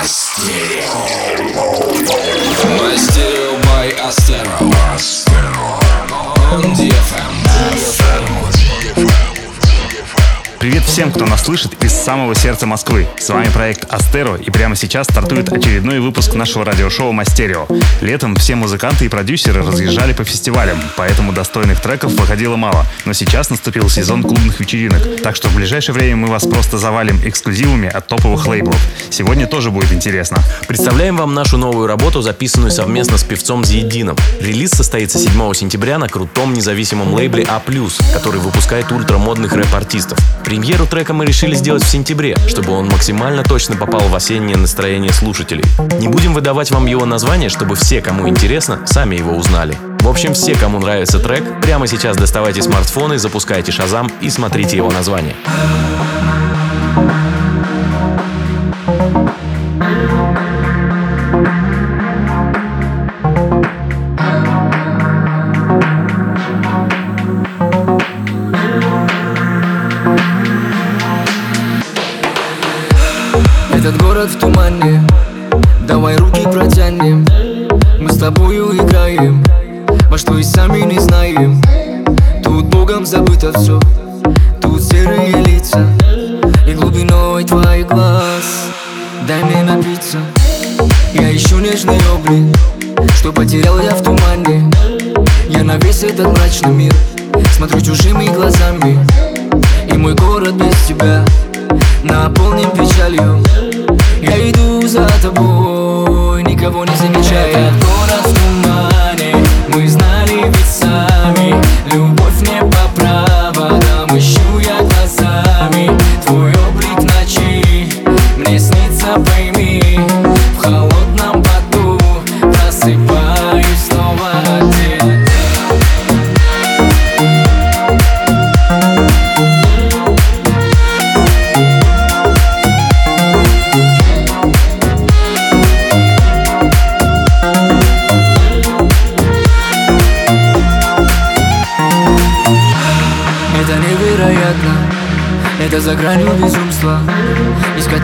i still by Astero. On the FM Привет всем, кто нас слышит из самого сердца Москвы. С вами проект Астеро, и прямо сейчас стартует очередной выпуск нашего радиошоу Мастерио. Летом все музыканты и продюсеры разъезжали по фестивалям, поэтому достойных треков выходило мало. Но сейчас наступил сезон клубных вечеринок, так что в ближайшее время мы вас просто завалим эксклюзивами от топовых лейблов. Сегодня тоже будет интересно. Представляем вам нашу новую работу, записанную совместно с певцом Зиедином. Релиз состоится 7 сентября на крутом независимом лейбле А+, который выпускает ультрамодных рэп-артистов. Премьеру трека мы решили сделать в сентябре, чтобы он максимально точно попал в осеннее настроение слушателей. Не будем выдавать вам его название, чтобы все, кому интересно, сами его узнали. В общем, все, кому нравится трек, прямо сейчас доставайте смартфоны, запускайте Шазам и смотрите его название.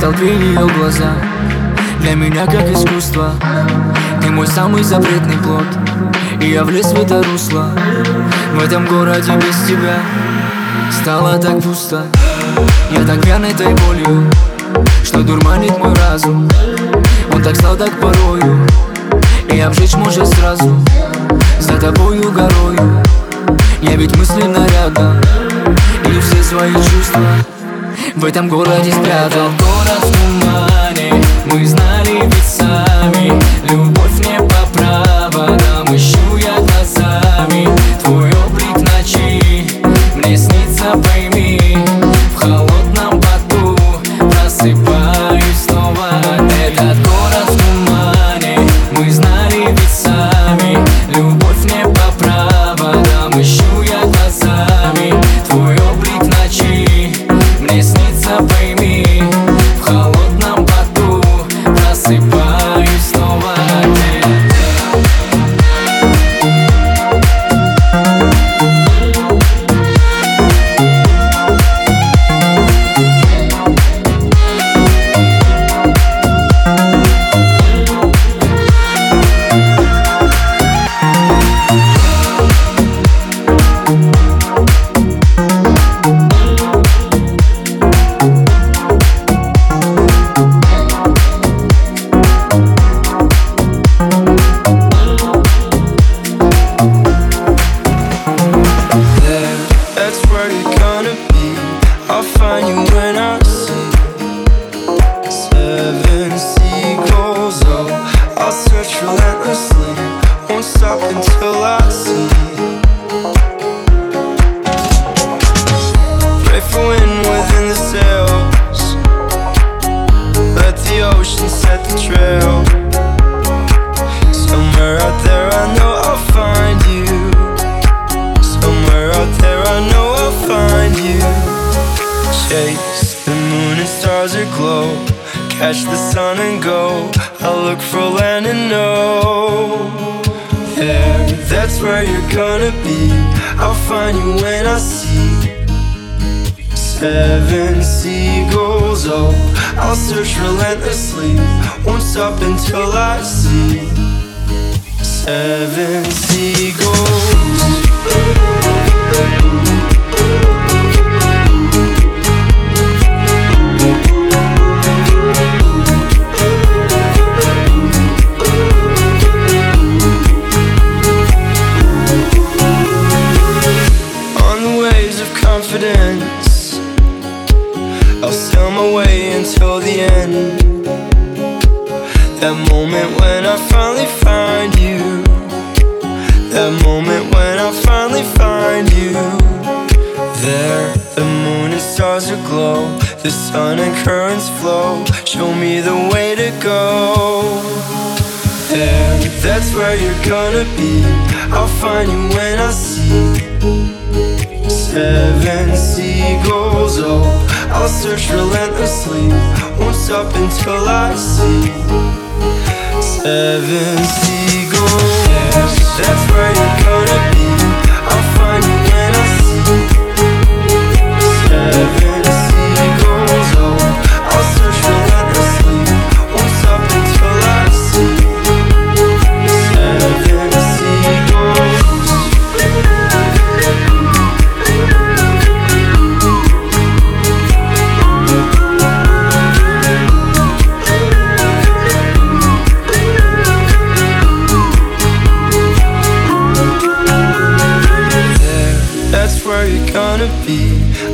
Толпе ее глаза. Для меня как искусство. Ты мой самый запретный плод. И я влез в это русло. В этом городе без тебя Стало так пусто. Я так пьян этой болью Что дурманит мой разум. Он так так порою И обжечь может сразу. За тобою горою. Я ведь мысленно рядом И все свои чувства В этом городе спрятал Город в тумане. Мы знали ведь сами Любовь не по проводам Ищу я That moment when I finally find you. There, the moon and stars are glow. The sun and currents flow. Show me the way to go. And that's where you're gonna be. I'll find you when I see Seven seagulls, oh I'll search relentlessly. Won't stop until I see Seven seagulls. That's where you're gonna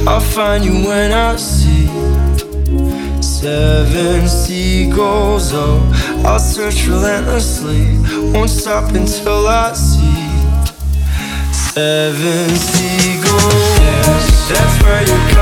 I'll find you when I see seven seagulls. Oh, I'll search relentlessly, won't stop until I see seven seagulls. Yes, that's where you come.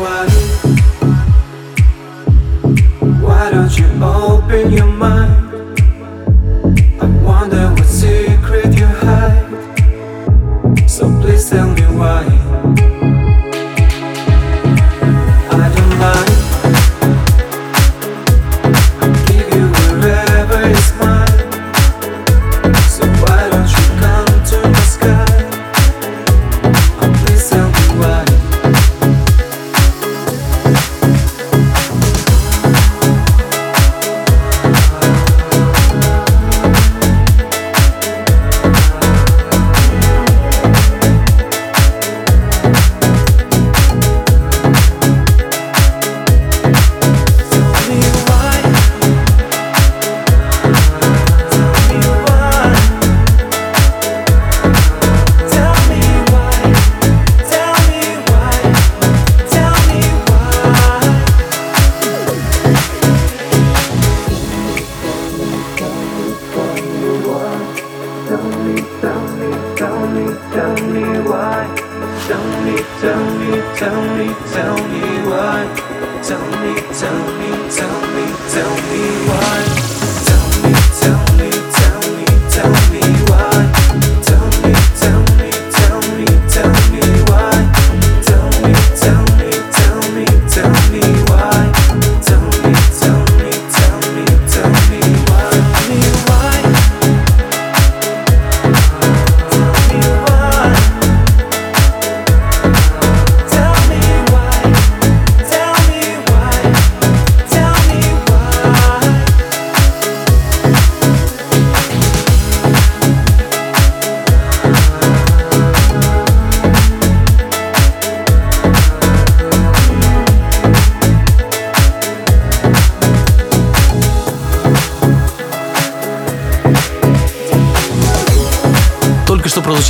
why. Why don't you open your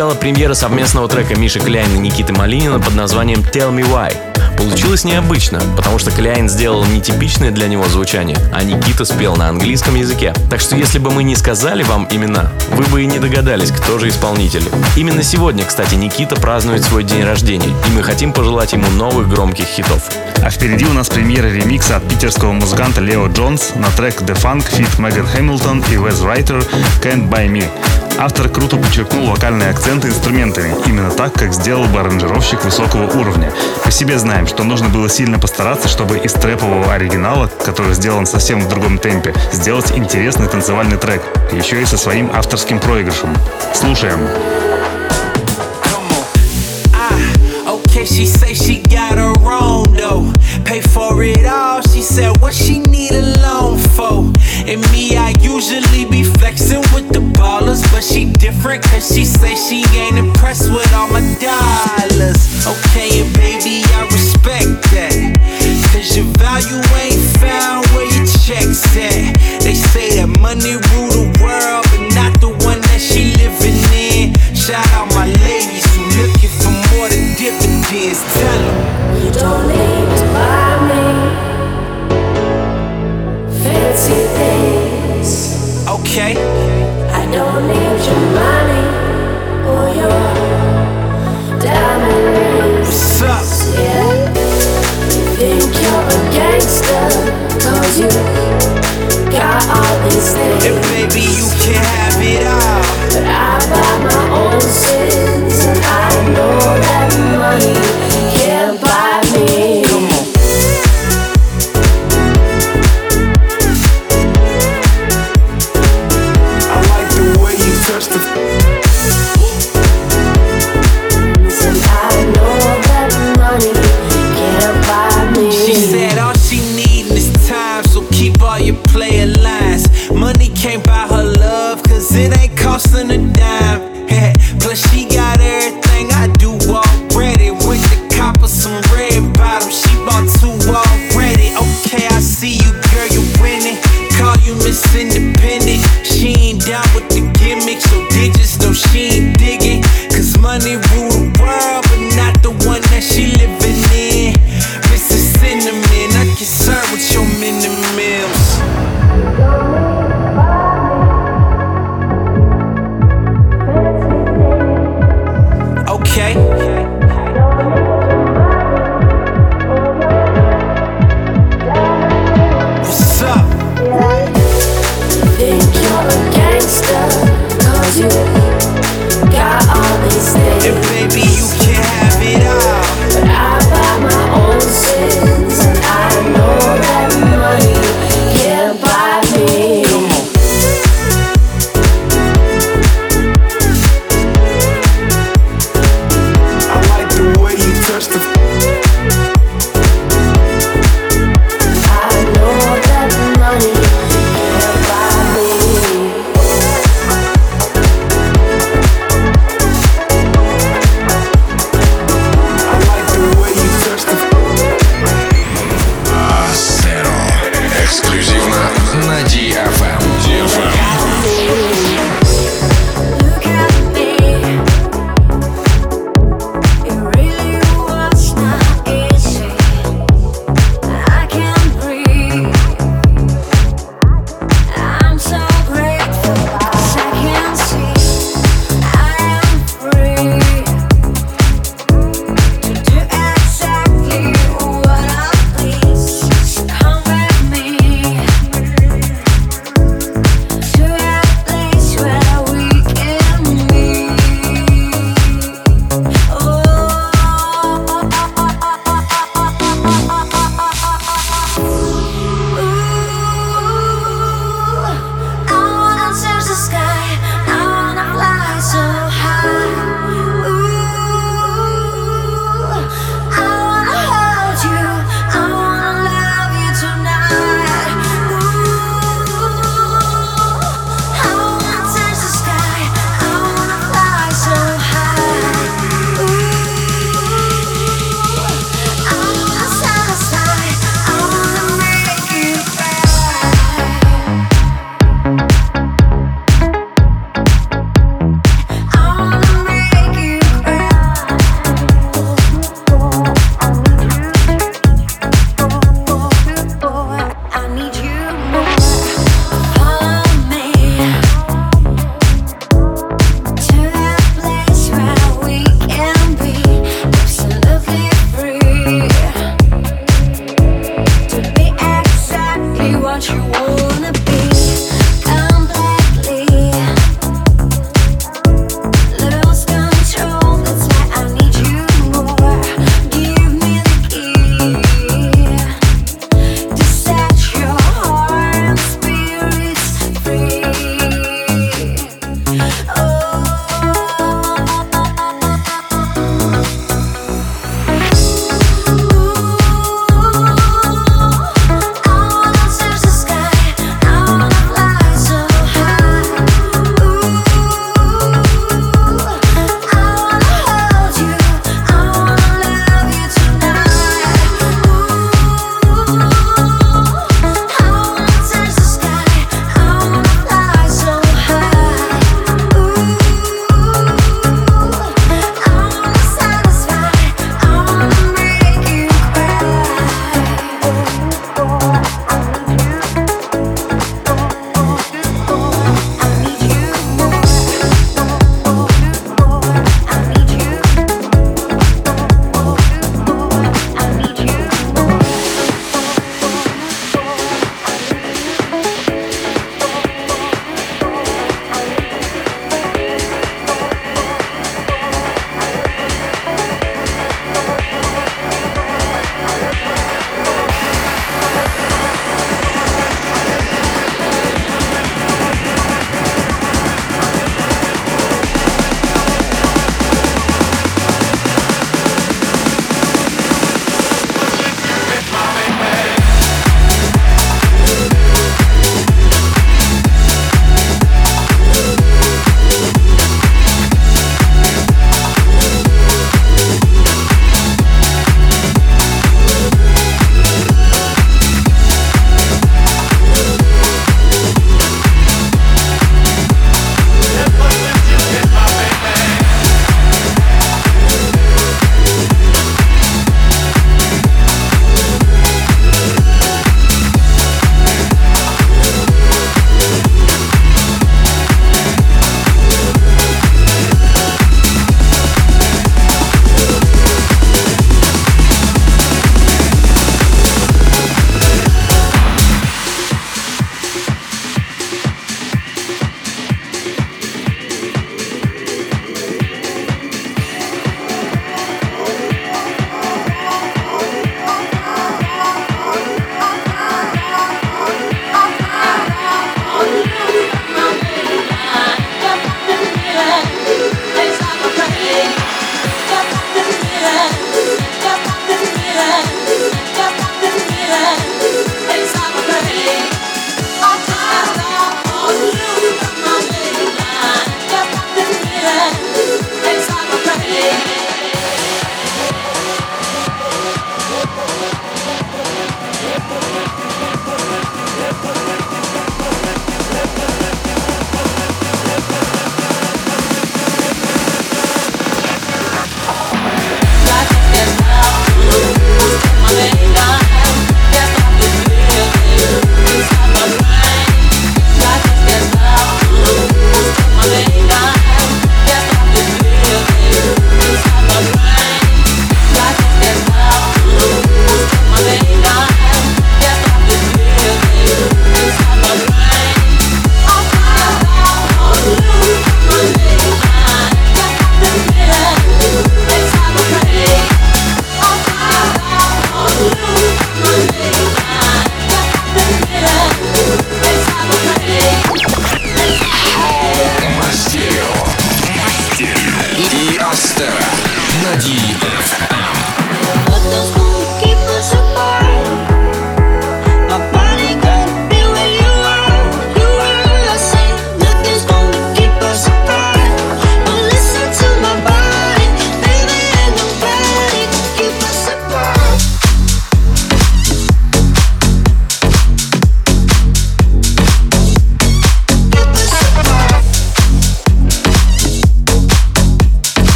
прозвучала премьера совместного трека Миши Кляйна и Никиты Малинина под названием «Tell Me Why». Получилось необычно, потому что Кляйн сделал нетипичное для него звучание, а Никита спел на английском языке. Так что если бы мы не сказали вам имена, вы бы и не догадались, кто же исполнитель. Именно сегодня, кстати, Никита празднует свой день рождения, и мы хотим пожелать ему новых громких хитов. А впереди у нас премьера ремикса от питерского музыканта Лео Джонс на трек The Funk Fit Меган Хэмилтон и Wes Райтер Can't Buy Me. Автор круто подчеркнул локальные акценты инструментами, именно так, как сделал бы аранжировщик высокого уровня. По себе знаем, что нужно было сильно постараться, чтобы из трэпового оригинала, который сделан совсем в другом темпе, сделать интересный танцевальный трек, еще и со своим авторским проигрышем. Слушаем. Okay, she say she got her own though. Pay for it all. She said, what she need a loan for? And me, I usually be flexing with the ballers, but she different cause she say she ain't impressed with all my dollars. Okay, and baby, I respect that. Cause your value ain't found where your checks at. They say that money Okay.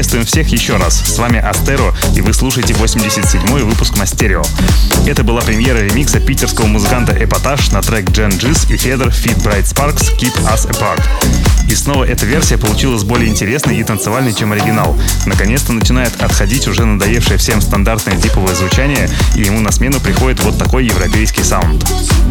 Приветствуем всех еще раз. С вами Астеро, и вы слушаете 87-й выпуск Мастерио. Это была премьера ремикса питерского музыканта Эпатаж на трек Джен Джиз и Федор Fit Bright Sparks Keep Us Apart. И снова эта версия получилась более интересной и танцевальной, чем оригинал. Наконец-то начинает отходить уже надоевшее всем стандартное диповое звучание, и ему на смену приходит вот такой европейский саунд.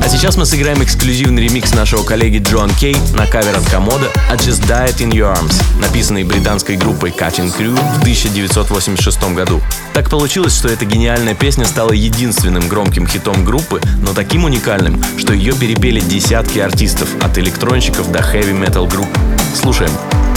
А сейчас мы сыграем эксклюзивный ремикс нашего коллеги Джон Кей на кавер от Комода «I Just Died In Your Arms», написанный британской группой Cutting Crew в 1986 году. Так получилось, что эта гениальная песня стала единственным громким хитом группы, но таким уникальным, что ее перепели десятки артистов, от электронщиков до хэви-метал групп. Слушаем.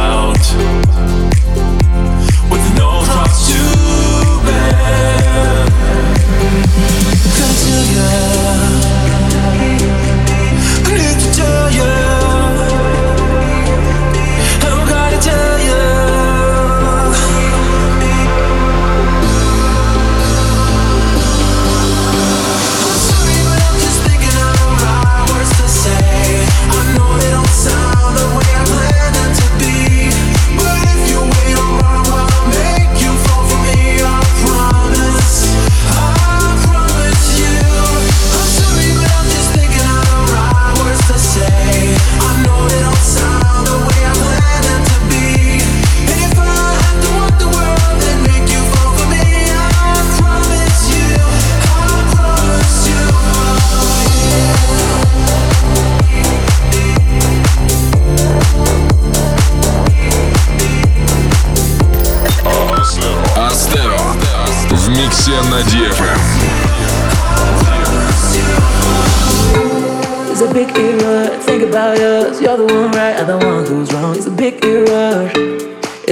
out.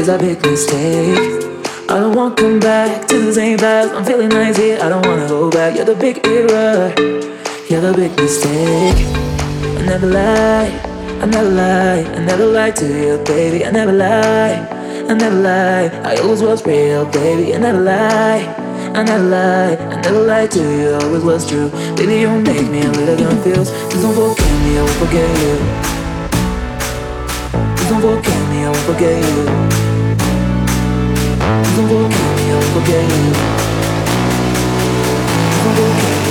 a big mistake. I don't wanna come back to the same past. I'm feeling nice here. I don't wanna go back. You're the big error. You're the big mistake. I never lie. I never lie. I never lie to you, baby. I never lie. I never lie. I always was real, baby. I never lie. I never lie. I never lie to you. Always was true. Baby, you make me a little confused. Please don't forget me. I will forget you. Please don't forget me. I won't forget you. Don't go keep me up again. Don't go keep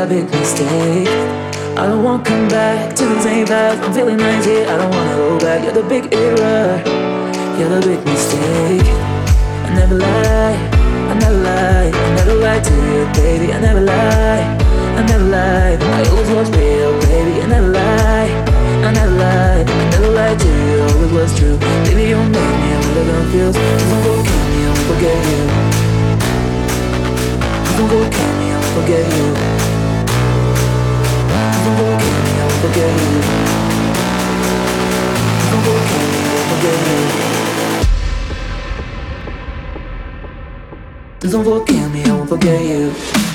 a big mistake. I don't wanna come back to the same path. I'm feeling nice here, I don't wanna go back. You're the big error, you're the big mistake. I never lie, I never lie, I never lied to you, baby. I never lie, I never lied. I always was real, baby. I never lie, I never lied, I never lied to you, always was true. Baby, you made me, I'm really confused. I won't you. Don't forget me, I won't forget you. I won't you. Don't forget me, I won't forget you. Don't forget me, I won't forget you.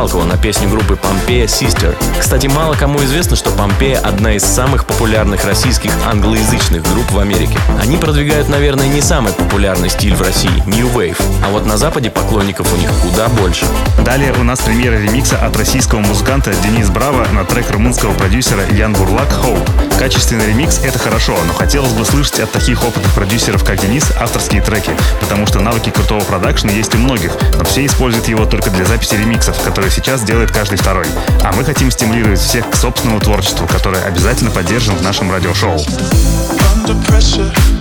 Al на песню группы Помпея Sister. Кстати, мало кому известно, что Помпея — одна из самых популярных российских англоязычных групп в Америке. Они продвигают, наверное, не самый популярный стиль в России — New Wave, а вот на Западе поклонников у них куда больше. Далее у нас премьера ремикса от российского музыканта Денис Браво на трек румынского продюсера Ян Бурлак «Hope». Качественный ремикс — это хорошо, но хотелось бы слышать от таких опытных продюсеров, как Денис, авторские треки, потому что навыки крутого продакшна есть у многих, но все используют его только для записи ремиксов, которые сейчас делает каждый второй. А мы хотим стимулировать всех к собственному творчеству, которое обязательно поддержим в нашем радиошоу. under pressure.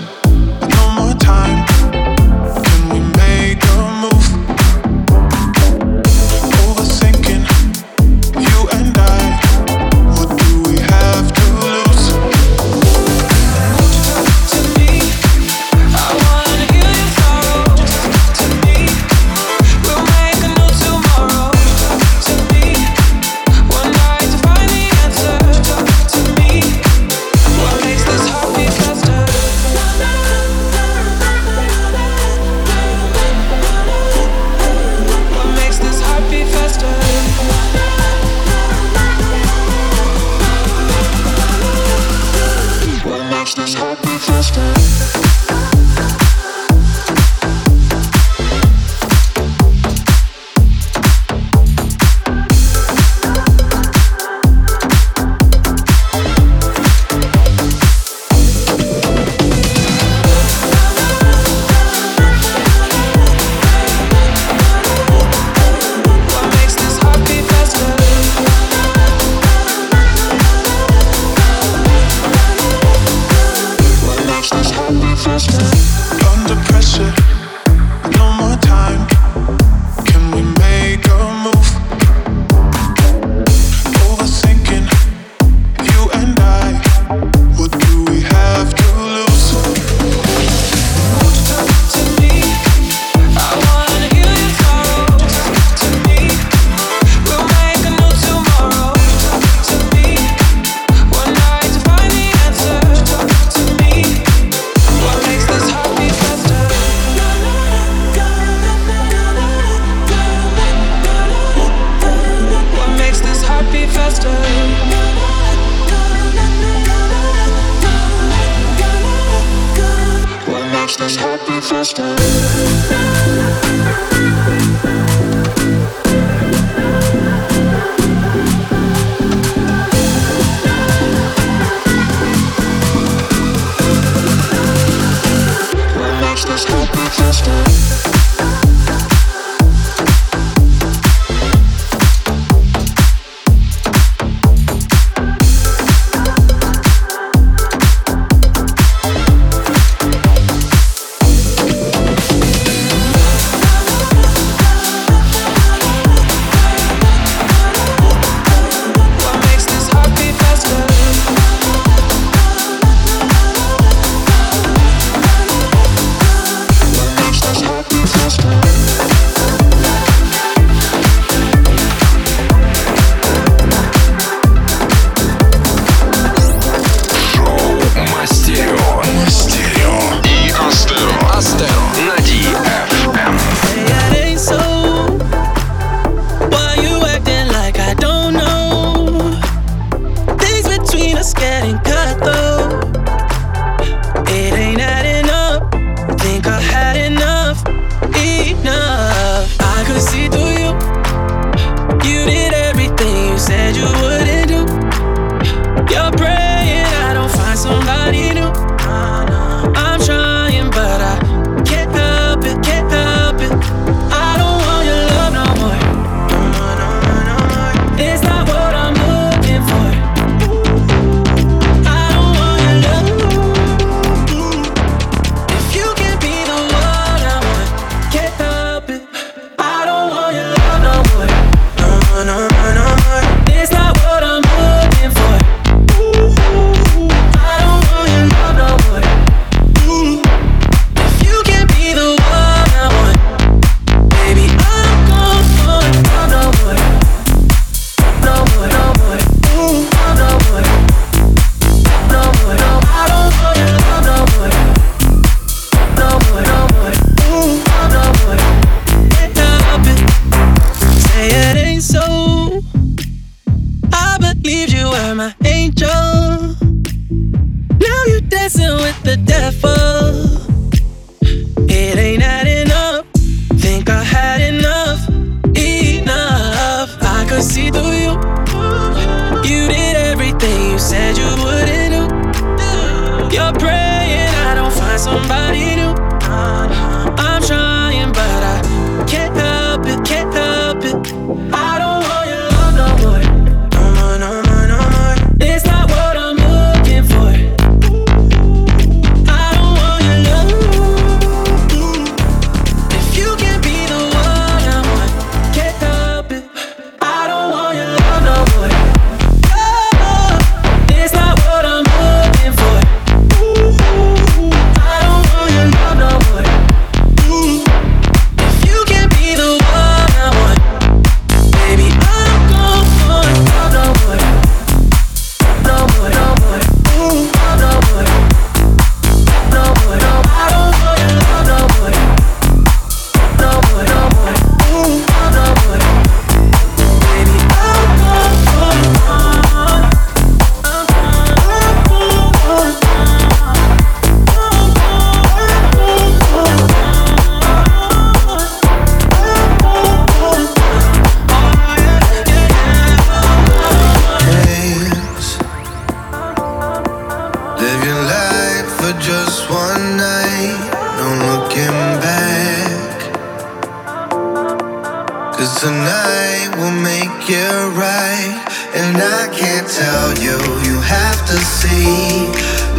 Cause tonight will make it right. And I can't tell you, you have to see.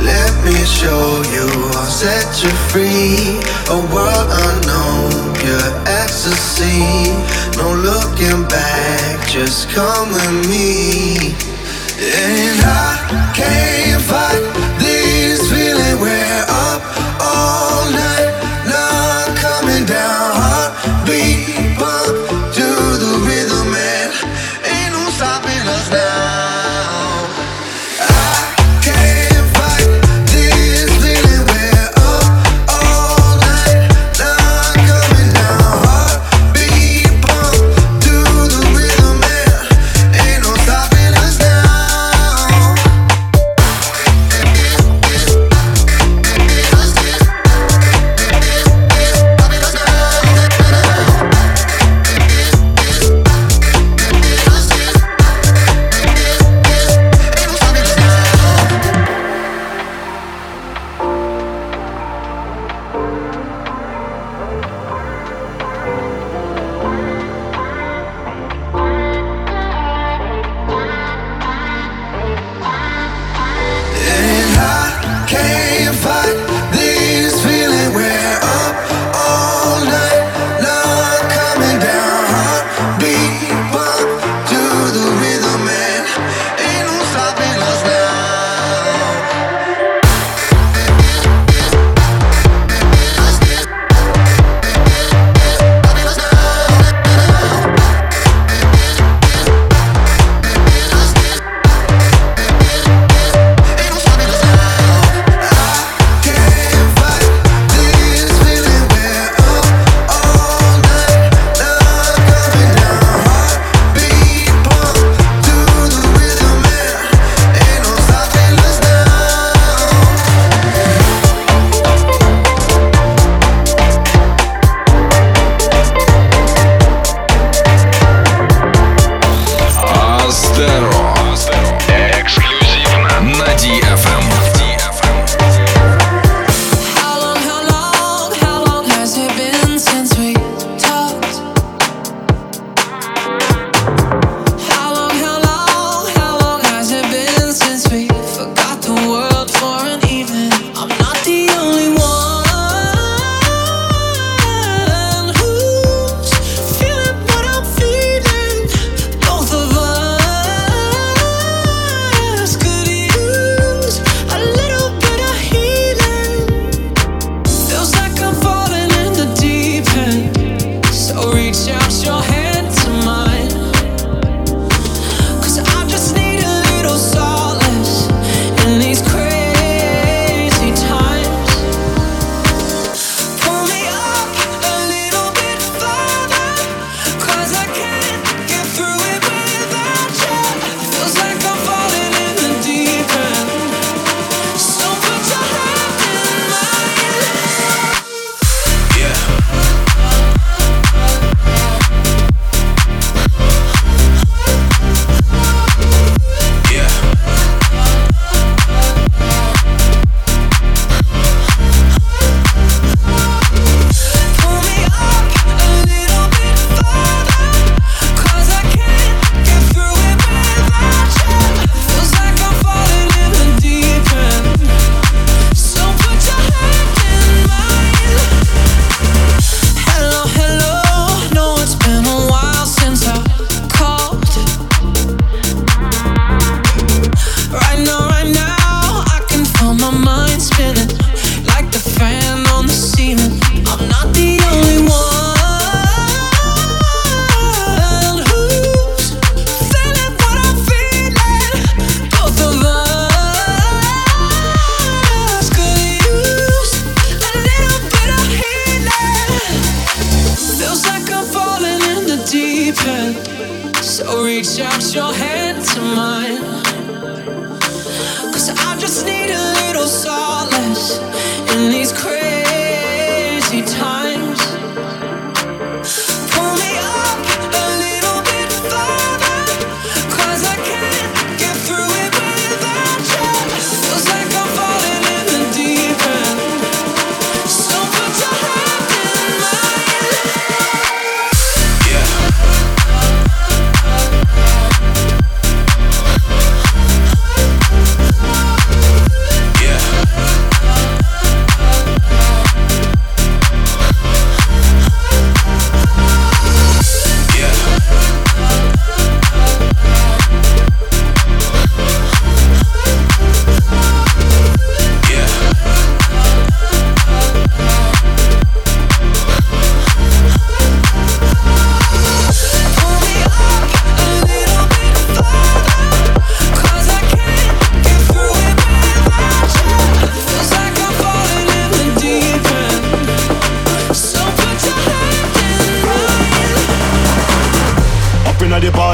Let me show you, I'll set you free. A world unknown, Your ecstasy. No looking back, just come with me. And I can't fight these feelings.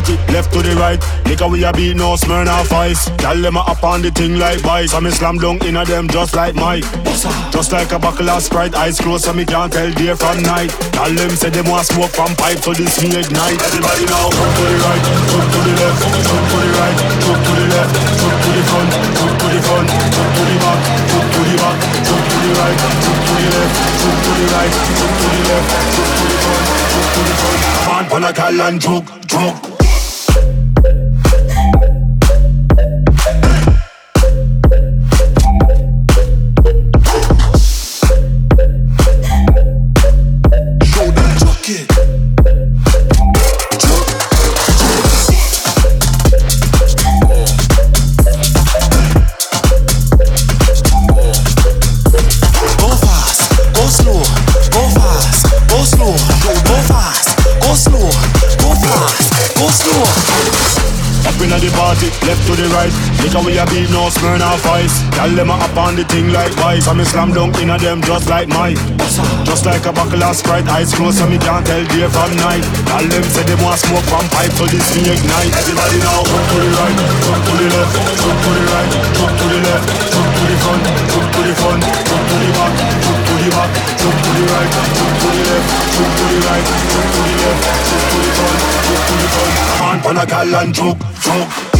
Party, left to the right. Nigga, we a beat no Smirnoff Ice. Tell them a up on the thing like vice. I'm slam dunk inna them just like Mike. Just like a buckle of Sprite, eyes closed so me can't tell day from night. Tell them say them want smoke from pipe, so this me ignite. Everybody now, jump to the right, jump to the left, jump to the right, jump to the left, jump to the front, jump to the front, jump to the back, jump to the back, jump to the right, jump to the left, jump to the right, jump to the left, jump to the front, jump to the front. Man, pan a cal and drug, drug. The right. Nigga, we a beat no Smirnoff Ice. Tell them a up on the thing like vice. I'm slam dunk inna them just like Mike. Just like a buckle of Sprite, eyes closed so me can't tell day from night. Tell them say they want smoke from pipe, so this me ignite. Everybody now, jump to the right, jump to the left, jump to the right, jump to the left, jump to the front, jump to the front, jump to the back, jump to the back, jump to the right, jump to the left, jump to the right, jump to the left, jump to the front, jump to the front. Man, pan a gal and choke.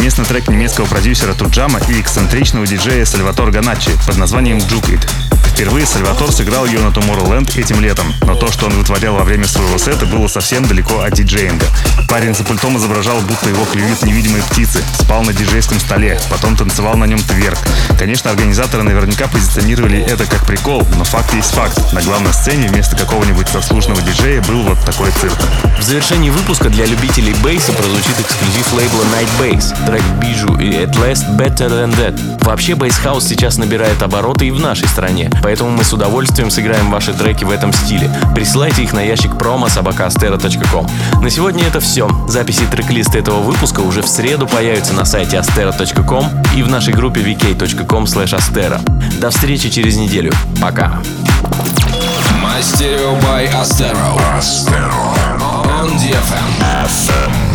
Совместный трек немецкого продюсера Туджама и эксцентричного диджея Сальватор Ганаччи под названием «Juke It». Впервые Сальватор сыграл ее на Tomorrowland этим летом, но то, что он вытворял во время своего сета, было совсем далеко от диджеинга. Парень за пультом изображал, будто его клюют невидимые птицы, спал на диджейском столе, потом танцевал на нем тверк. Конечно, организаторы наверняка позиционировали это как прикол, но факт есть факт. На главной сцене вместо какого-нибудь заслуженного диджея был вот такой цирк. В завершении выпуска для любителей бейса прозвучит эксклюзив лейбла Night Bass, трек Bijou и At Last Better Than That. Вообще бейсхаус сейчас набирает обороты и в нашей стране, мы с удовольствием сыграем ваши треки в этом стиле. Присылайте их на ящик промо. На сегодня это все. Записи трек-листа этого выпуска уже в среду появятся на сайте astera.com и в нашей группе vk.com. До встречи через неделю. Пока. Stereo by Astero. On DFM.